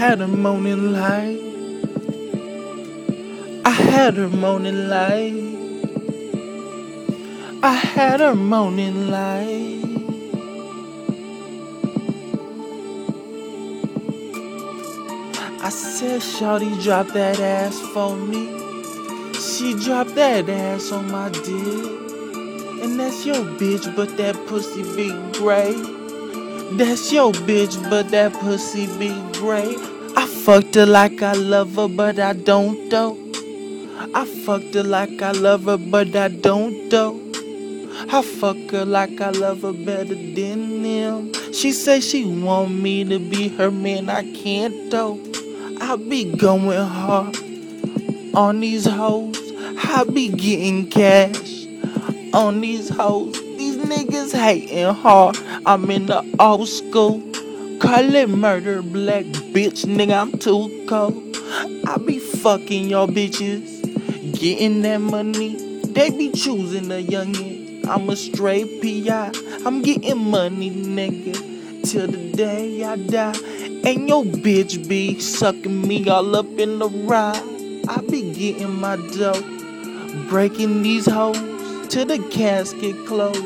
had a morning light. I had her morning light. I had her morning light. I said, Shawty, drop that ass for me. She dropped that ass on my dick. And that's your bitch, but that pussy be great. That's your bitch, but that pussy be great. I fucked her like I love her, but I don't though. I fucked her like I love her, but I don't though. I fuck her like I love her better than them. She say she want me to be her man, I can't though. I be going hard on these hoes. I be getting cash on these hoes. These niggas hating hard. I'm in the old school. Call it murder, black bitch, nigga. I'm too cold. I be fucking y'all bitches, getting that money. They be choosing the youngin'. I'm a straight PI. I'm getting money, nigga, till the day I die. And your bitch be sucking me all up in the ride. I be getting my dough, breaking these hoes till the casket close.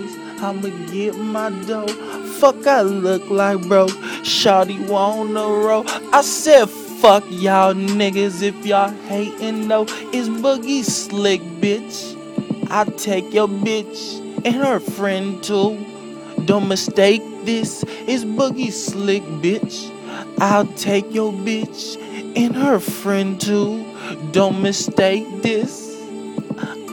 I'ma get my dough. Fuck, I look like bro. Shawty wanna roll. I said fuck y'all niggas if y'all hating though. It's Boogie Slick, bitch. I take your bitch and her friend too. Don't mistake this. It's Boogie Slick, bitch. I'll take your bitch and her friend too. Don't mistake this.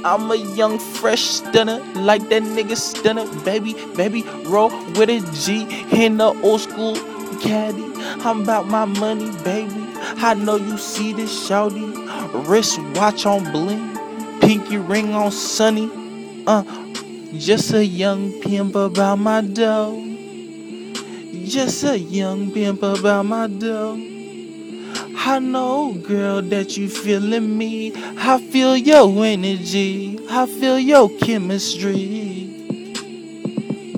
I'm a young fresh stunner, like that nigga stunner, baby, baby, roll with a G in the old school caddy. I'm about my money, baby. I know you see this shawty. Wrist watch on bling, pinky ring on sunny. Uh, just a young pimp about my dough. Just a young pimp about my dough. I know, girl, that you feeling me. I feel your energy. I feel your chemistry.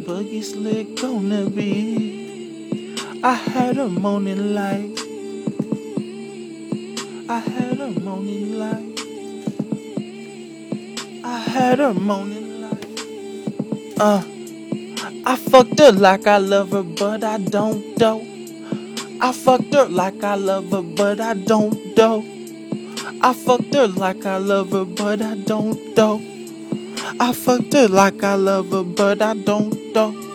Boogie slick gonna be. I had a morning light. I had a morning light. I had a morning light. Uh, I fucked her like I love her, but I don't though. I fucked her like I love her, but I don't though. I fucked her like I love her, but I don't though. I fucked her like I love her, but I don't though.